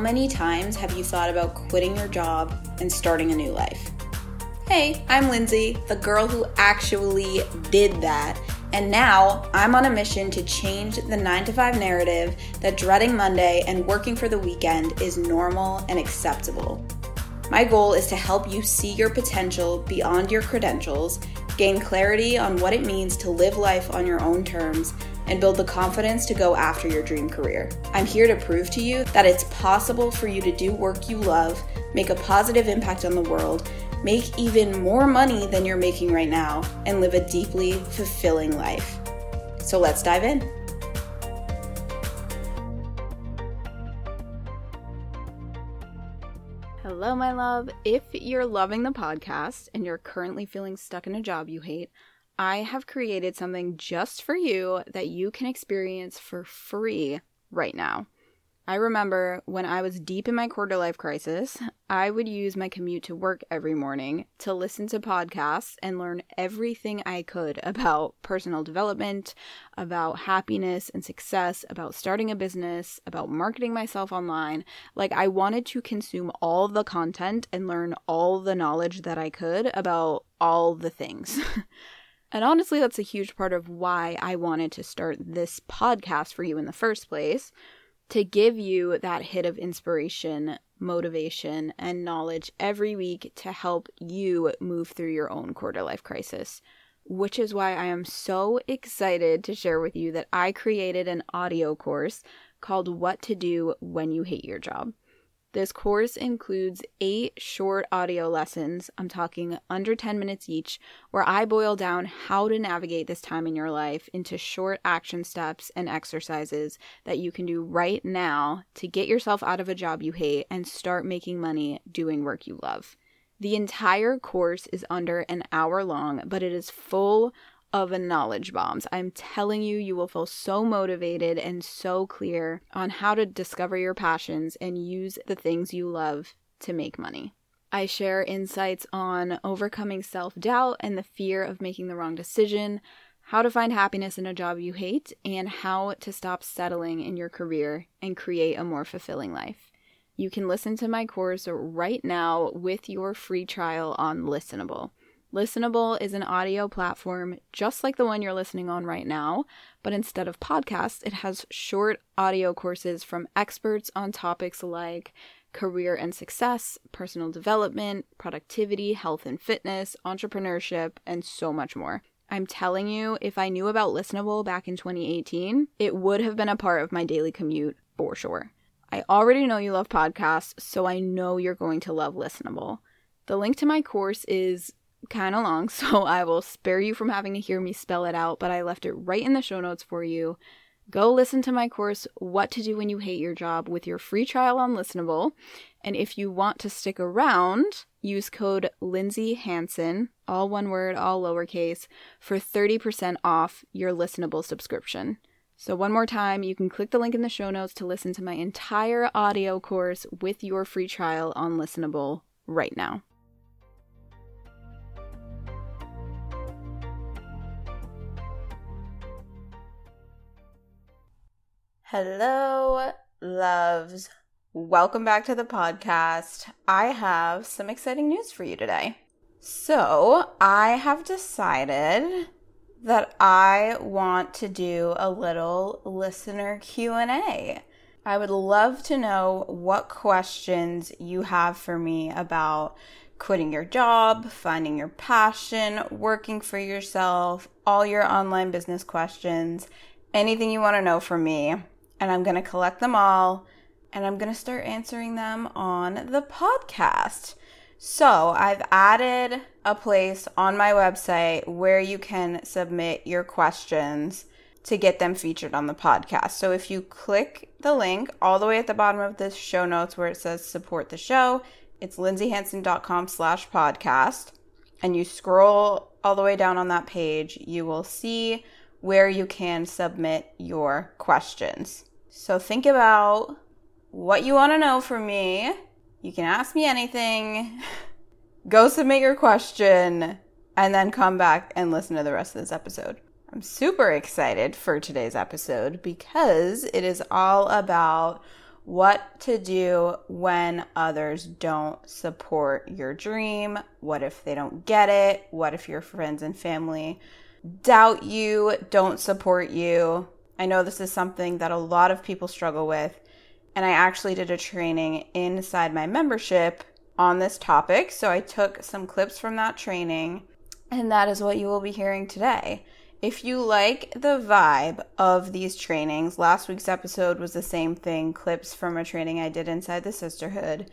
many times have you thought about quitting your job and starting a new life? Hey, I'm Lindsay, the girl who actually did that. And now I'm on a mission to change the 9 to 5 narrative that dreading Monday and working for the weekend is normal and acceptable. My goal is to help you see your potential beyond your credentials, gain clarity on what it means to live life on your own terms, and build the confidence to go after your dream career. I'm here to prove to you that it's possible for you to do work you love, make a positive impact on the world, make even more money than you're making right now, and live a deeply fulfilling life. So let's dive in. Hello, my love. If you're loving the podcast and you're currently feeling stuck in a job you hate, I have created something just for you that you can experience for free right now. I remember when I was deep in my quarter life crisis, I would use my commute to work every morning to listen to podcasts and learn everything I could about personal development, about happiness and success, about starting a business, about marketing myself online. Like, I wanted to consume all the content and learn all the knowledge that I could about all the things. And honestly, that's a huge part of why I wanted to start this podcast for you in the first place to give you that hit of inspiration, motivation, and knowledge every week to help you move through your own quarter life crisis. Which is why I am so excited to share with you that I created an audio course called What to Do When You Hate Your Job. This course includes eight short audio lessons, I'm talking under 10 minutes each, where I boil down how to navigate this time in your life into short action steps and exercises that you can do right now to get yourself out of a job you hate and start making money doing work you love. The entire course is under an hour long, but it is full of a knowledge bombs. I'm telling you, you will feel so motivated and so clear on how to discover your passions and use the things you love to make money. I share insights on overcoming self doubt and the fear of making the wrong decision, how to find happiness in a job you hate, and how to stop settling in your career and create a more fulfilling life. You can listen to my course right now with your free trial on Listenable. Listenable is an audio platform just like the one you're listening on right now, but instead of podcasts, it has short audio courses from experts on topics like career and success, personal development, productivity, health and fitness, entrepreneurship, and so much more. I'm telling you, if I knew about Listenable back in 2018, it would have been a part of my daily commute for sure. I already know you love podcasts, so I know you're going to love Listenable. The link to my course is kind of long, so I will spare you from having to hear me spell it out, but I left it right in the show notes for you. Go listen to my course, What to Do When You Hate Your Job, with your free trial on Listenable. And if you want to stick around, use code Lindsay Hanson, all one word, all lowercase, for 30% off your Listenable subscription. So, one more time, you can click the link in the show notes to listen to my entire audio course with your free trial on Listenable right now. Hello, loves. Welcome back to the podcast. I have some exciting news for you today. So, I have decided that I want to do a little listener Q&A. I would love to know what questions you have for me about quitting your job, finding your passion, working for yourself, all your online business questions, anything you want to know from me and I'm going to collect them all and I'm going to start answering them on the podcast. So, I've added a place on my website where you can submit your questions to get them featured on the podcast. So, if you click the link all the way at the bottom of the show notes where it says support the show, it's lindsayhanson.com slash podcast. And you scroll all the way down on that page, you will see where you can submit your questions. So think about what you want to know from me. You can ask me anything. Go submit your question and then come back and listen to the rest of this episode. I'm super excited for today's episode because it is all about what to do when others don't support your dream. What if they don't get it? What if your friends and family doubt you, don't support you? I know this is something that a lot of people struggle with. And I actually did a training inside my membership on this topic. So I took some clips from that training, and that is what you will be hearing today. If you like the vibe of these trainings, last week's episode was the same thing clips from a training I did inside the sisterhood.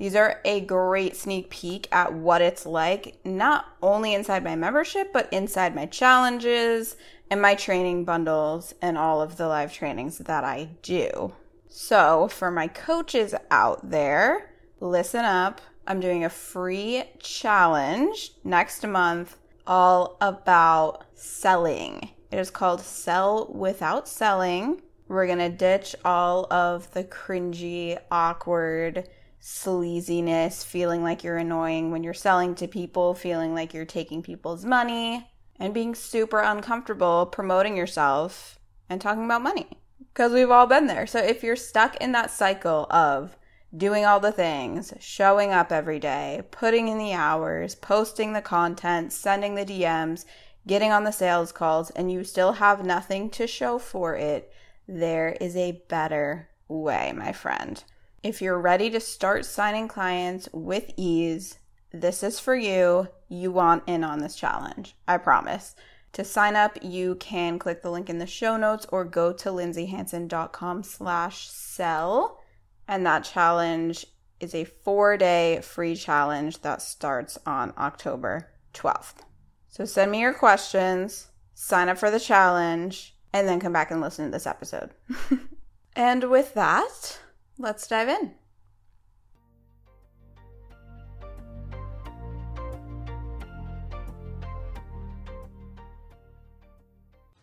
These are a great sneak peek at what it's like, not only inside my membership, but inside my challenges and my training bundles and all of the live trainings that I do. So, for my coaches out there, listen up. I'm doing a free challenge next month all about selling. It is called Sell Without Selling. We're going to ditch all of the cringy, awkward, sleaziness, feeling like you're annoying when you're selling to people, feeling like you're taking people's money, and being super uncomfortable promoting yourself and talking about money. Because we've all been there. So if you're stuck in that cycle of doing all the things, showing up every day, putting in the hours, posting the content, sending the DMs, getting on the sales calls, and you still have nothing to show for it, there is a better way, my friend. If you're ready to start signing clients with ease, this is for you. You want in on this challenge. I promise. To sign up, you can click the link in the show notes or go to lindsayhanson.com slash sell and that challenge is a four day free challenge that starts on October 12th. So send me your questions, sign up for the challenge, and then come back and listen to this episode. and with that, let's dive in.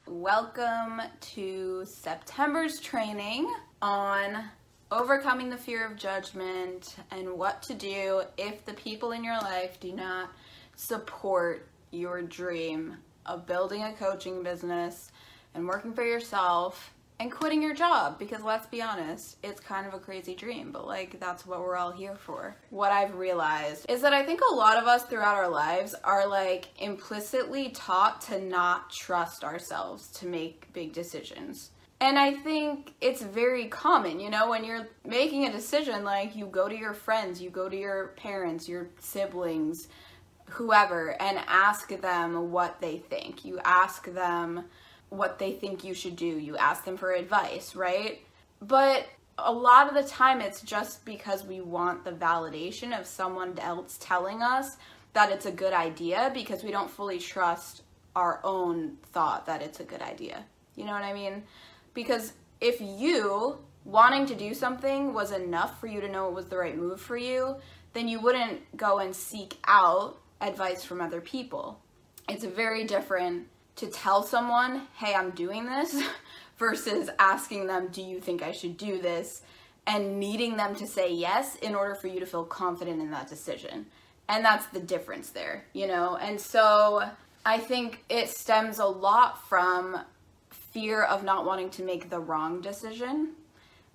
Welcome to September's training on overcoming the fear of judgment and what to do if the people in your life do not support your dream of building a coaching business and working for yourself and quitting your job because let's be honest, it's kind of a crazy dream, but like that's what we're all here for. What I've realized is that I think a lot of us throughout our lives are like implicitly taught to not trust ourselves to make big decisions. And I think it's very common, you know, when you're making a decision, like you go to your friends, you go to your parents, your siblings, whoever, and ask them what they think. You ask them what they think you should do, you ask them for advice, right? But a lot of the time, it's just because we want the validation of someone else telling us that it's a good idea because we don't fully trust our own thought that it's a good idea. You know what I mean? Because if you wanting to do something was enough for you to know it was the right move for you, then you wouldn't go and seek out advice from other people. It's a very different to tell someone, hey, I'm doing this, versus asking them, do you think I should do this? And needing them to say yes in order for you to feel confident in that decision. And that's the difference there, you know? And so I think it stems a lot from fear of not wanting to make the wrong decision,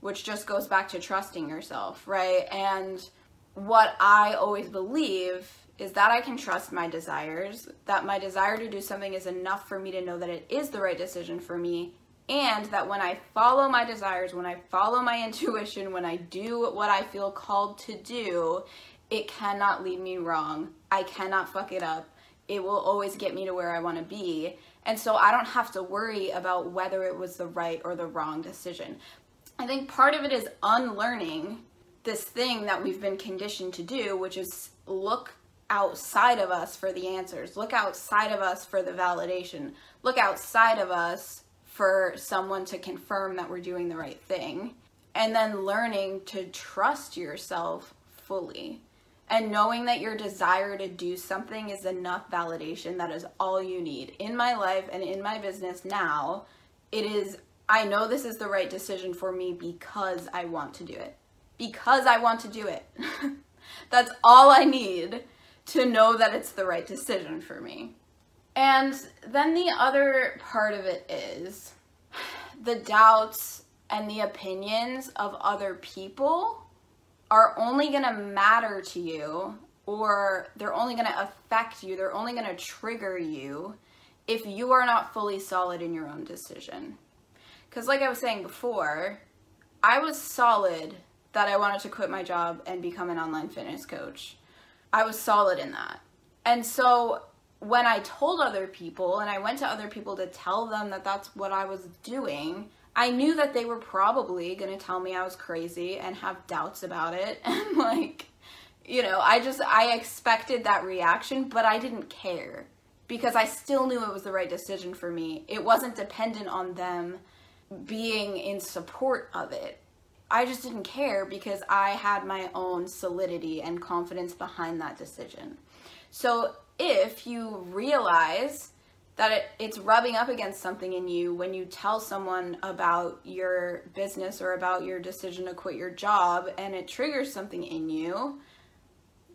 which just goes back to trusting yourself, right? And what I always believe is that I can trust my desires, that my desire to do something is enough for me to know that it is the right decision for me, and that when I follow my desires, when I follow my intuition, when I do what I feel called to do, it cannot lead me wrong. I cannot fuck it up. It will always get me to where I want to be. And so I don't have to worry about whether it was the right or the wrong decision. I think part of it is unlearning this thing that we've been conditioned to do, which is look outside of us for the answers, look outside of us for the validation, look outside of us for someone to confirm that we're doing the right thing, and then learning to trust yourself fully. And knowing that your desire to do something is enough validation that is all you need. In my life and in my business now it is i know this is the right decision for me because i want to do it. Because i want to do it. That's all i need to know that it's the right decision for me and then the other part of it is the doubts and the opinions of other people are only going to matter to you or they're only going to affect you, they're only going to trigger you if you are not fully solid in your own decision. Because, like I was saying before, I was solid that I wanted to quit my job and become an online fitness coach. I was solid in that. And so when I told other people and I went to other people to tell them that that's what I was doing, I knew that they were probably going to tell me I was crazy and have doubts about it. And like, you know, I just, I expected that reaction, but I didn't care because I still knew it was the right decision for me. It wasn't dependent on them being in support of it. I just didn't care because I had my own solidity and confidence behind that decision. So if you realize that it, it's rubbing up against something in you when you tell someone about your business or about your decision to quit your job and it triggers something in you,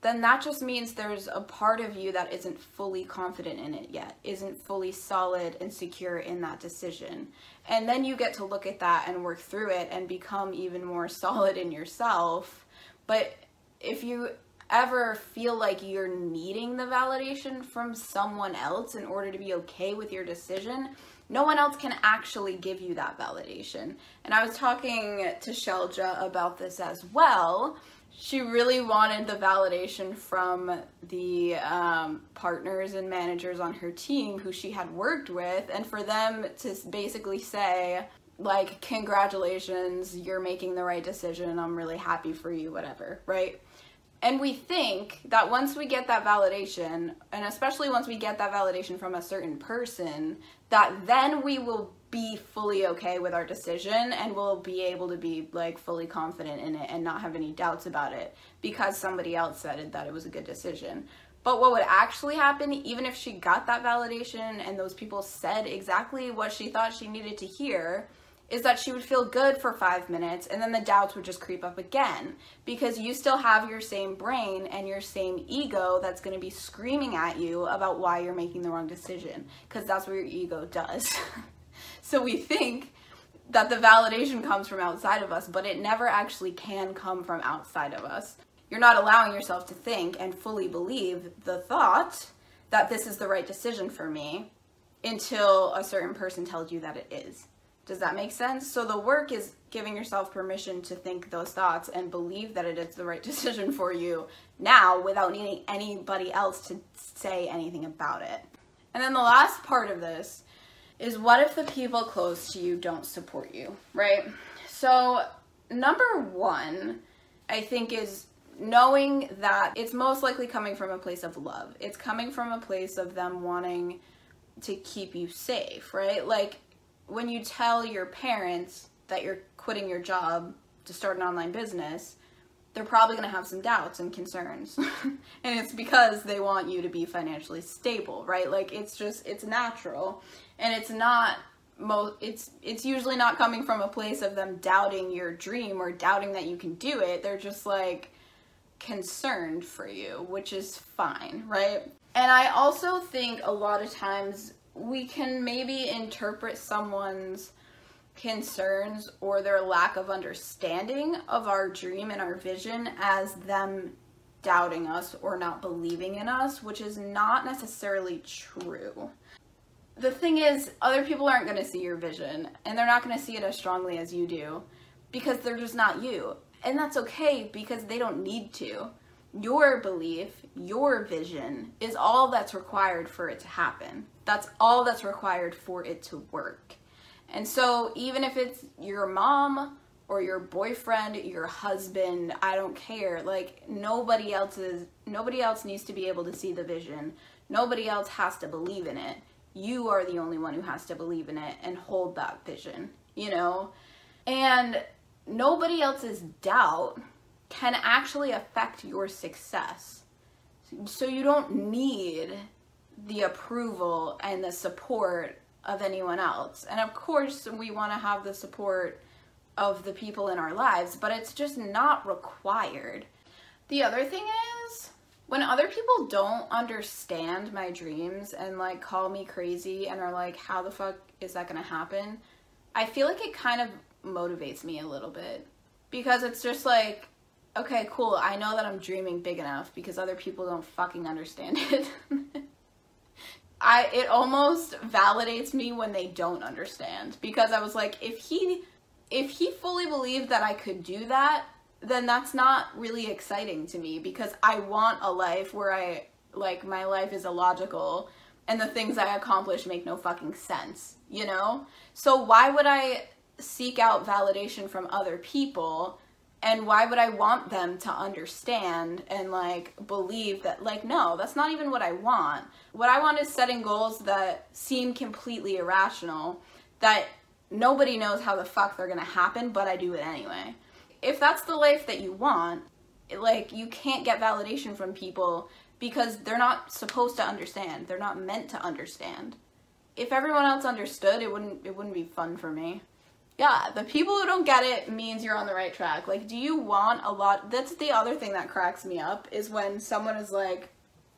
then that just means there's a part of you that isn't fully confident in it yet, isn't fully solid and secure in that decision. And then you get to look at that and work through it and become even more solid in yourself. But if you ever feel like you're needing the validation from someone else in order to be okay with your decision, no one else can actually give you that validation. And I was talking to Shelja about this as well. She really wanted the validation from the um, partners and managers on her team who she had worked with, and for them to basically say, like, congratulations, you're making the right decision, I'm really happy for you, whatever, right? and we think that once we get that validation and especially once we get that validation from a certain person that then we will be fully okay with our decision and we'll be able to be like fully confident in it and not have any doubts about it because somebody else said it that it was a good decision but what would actually happen even if she got that validation and those people said exactly what she thought she needed to hear is that she would feel good for five minutes and then the doubts would just creep up again because you still have your same brain and your same ego that's going to be screaming at you about why you're making the wrong decision because that's what your ego does. so we think that the validation comes from outside of us, but it never actually can come from outside of us. You're not allowing yourself to think and fully believe the thought that this is the right decision for me until a certain person tells you that it is. Does that make sense? So the work is giving yourself permission to think those thoughts and believe that it is the right decision for you now without needing anybody else to say anything about it. And then the last part of this is what if the people close to you don't support you, right? So, number one, I think, is knowing that it's most likely coming from a place of love. It's coming from a place of them wanting to keep you safe, right? Like, when you tell your parents that you're quitting your job to start an online business, they're probably going to have some doubts and concerns. and it's because they want you to be financially stable, right? Like it's just it's natural. And it's not mo it's it's usually not coming from a place of them doubting your dream or doubting that you can do it. They're just like concerned for you, which is fine, right? And I also think a lot of times we can maybe interpret someone's concerns or their lack of understanding of our dream and our vision as them doubting us or not believing in us, which is not necessarily true. The thing is, other people aren't going to see your vision and they're not going to see it as strongly as you do because they're just not you. And that's okay because they don't need to your belief, your vision is all that's required for it to happen. That's all that's required for it to work. And so, even if it's your mom or your boyfriend, your husband, I don't care. Like nobody else is nobody else needs to be able to see the vision. Nobody else has to believe in it. You are the only one who has to believe in it and hold that vision, you know? And nobody else's doubt can actually affect your success. So you don't need the approval and the support of anyone else. And of course, we want to have the support of the people in our lives, but it's just not required. The other thing is, when other people don't understand my dreams and like call me crazy and are like, how the fuck is that gonna happen? I feel like it kind of motivates me a little bit because it's just like okay, cool. I know that I'm dreaming big enough because other people don't fucking understand it. I it almost validates me when they don't understand because I was like if he if he fully believed that I could do that, then that's not really exciting to me because I want a life where I like my life is illogical and the things I accomplish make no fucking sense, you know? So why would I seek out validation from other people and why would I want them to understand and like believe that like no, that's not even what I want. What I want is setting goals that seem completely irrational that nobody knows how the fuck they're going to happen, but I do it anyway. If that's the life that you want, like you can't get validation from people because they're not supposed to understand. They're not meant to understand. If everyone else understood, it wouldn't it wouldn't be fun for me. Yeah, the people who don't get it means you're on the right track. Like, do you want a lot? That's the other thing that cracks me up is when someone is like,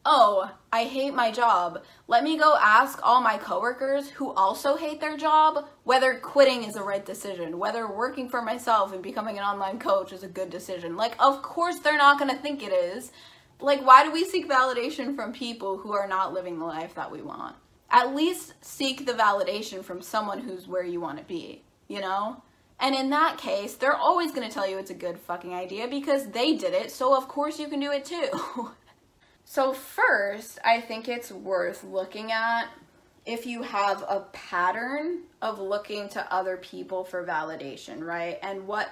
"Oh, I hate my job. Let me go ask all my coworkers who also hate their job whether quitting is a right decision, whether working for myself and becoming an online coach is a good decision." Like, of course they're not going to think it is like why do we seek validation from people who are not living the life that we want at least seek the validation from someone who's where you want to be you know and in that case they're always going to tell you it's a good fucking idea because they did it so of course you can do it too so first i think it's worth looking at if you have a pattern of looking to other people for validation right and what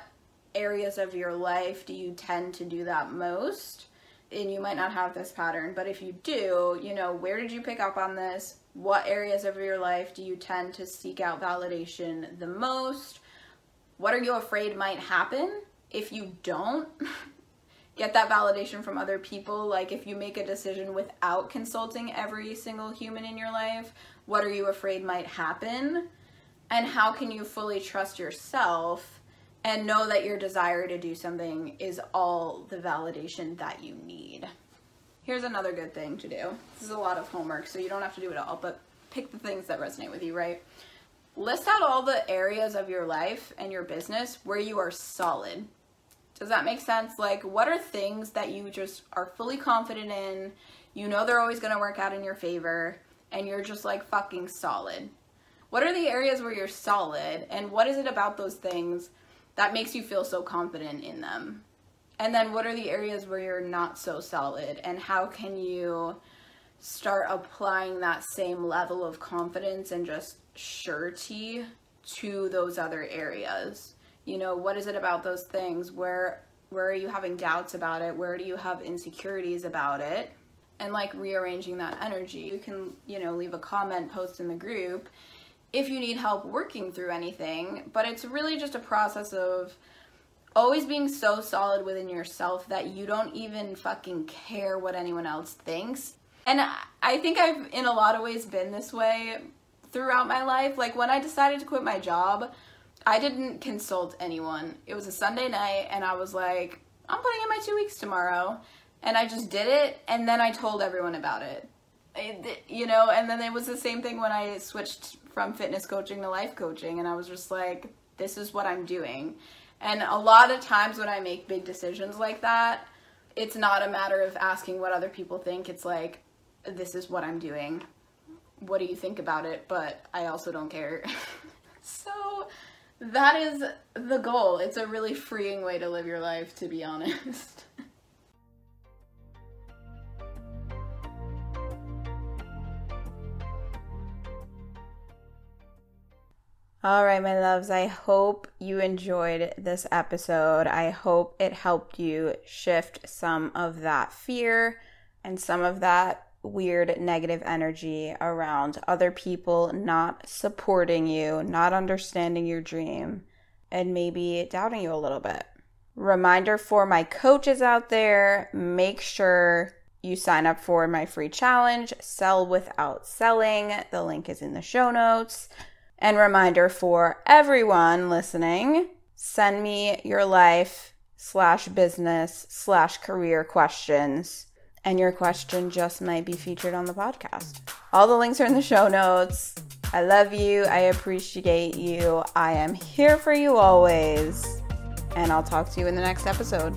areas of your life do you tend to do that most and you might not have this pattern, but if you do, you know, where did you pick up on this? What areas of your life do you tend to seek out validation the most? What are you afraid might happen if you don't get that validation from other people? Like if you make a decision without consulting every single human in your life, what are you afraid might happen? And how can you fully trust yourself and know that your desire to do something is all the validation that you need. Here's another good thing to do. This is a lot of homework, so you don't have to do it all, but pick the things that resonate with you, right? List out all the areas of your life and your business where you are solid. Does that make sense? Like, what are things that you just are fully confident in? You know they're always gonna work out in your favor, and you're just like fucking solid. What are the areas where you're solid, and what is it about those things that makes you feel so confident in them? And then what are the areas where you're not so solid and how can you start applying that same level of confidence and just surety to those other areas? You know, what is it about those things? Where where are you having doubts about it? Where do you have insecurities about it? And like rearranging that energy. You can, you know, leave a comment, post in the group if you need help working through anything, but it's really just a process of always being so solid within yourself that you don't even fucking care what anyone else thinks. And I think I've, in a lot of ways, been this way throughout my life. Like when I decided to quit my job, I didn't consult anyone. It was a Sunday night, and I was like, I'm putting in my two weeks tomorrow. And I just did it, and then I told everyone about it. you know, and then it was the same thing when I switched from fitness coaching to life coaching and I was just like this is what I'm doing. And a lot of times when I make big decisions like that, it's not a matter of asking what other people think. It's like this is what I'm doing. What do you think about it? But I also don't care. so that is the goal. It's a really freeing way to live your life to be honest. All right, my loves, I hope you enjoyed this episode. I hope it helped you shift some of that fear and some of that weird negative energy around other people not supporting you, not understanding your dream, and maybe doubting you a little bit. Reminder for my coaches out there make sure you sign up for my free challenge, Sell Without Selling. The link is in the show notes. And reminder for everyone listening send me your life slash business slash career questions, and your question just might be featured on the podcast. All the links are in the show notes. I love you. I appreciate you. I am here for you always. And I'll talk to you in the next episode.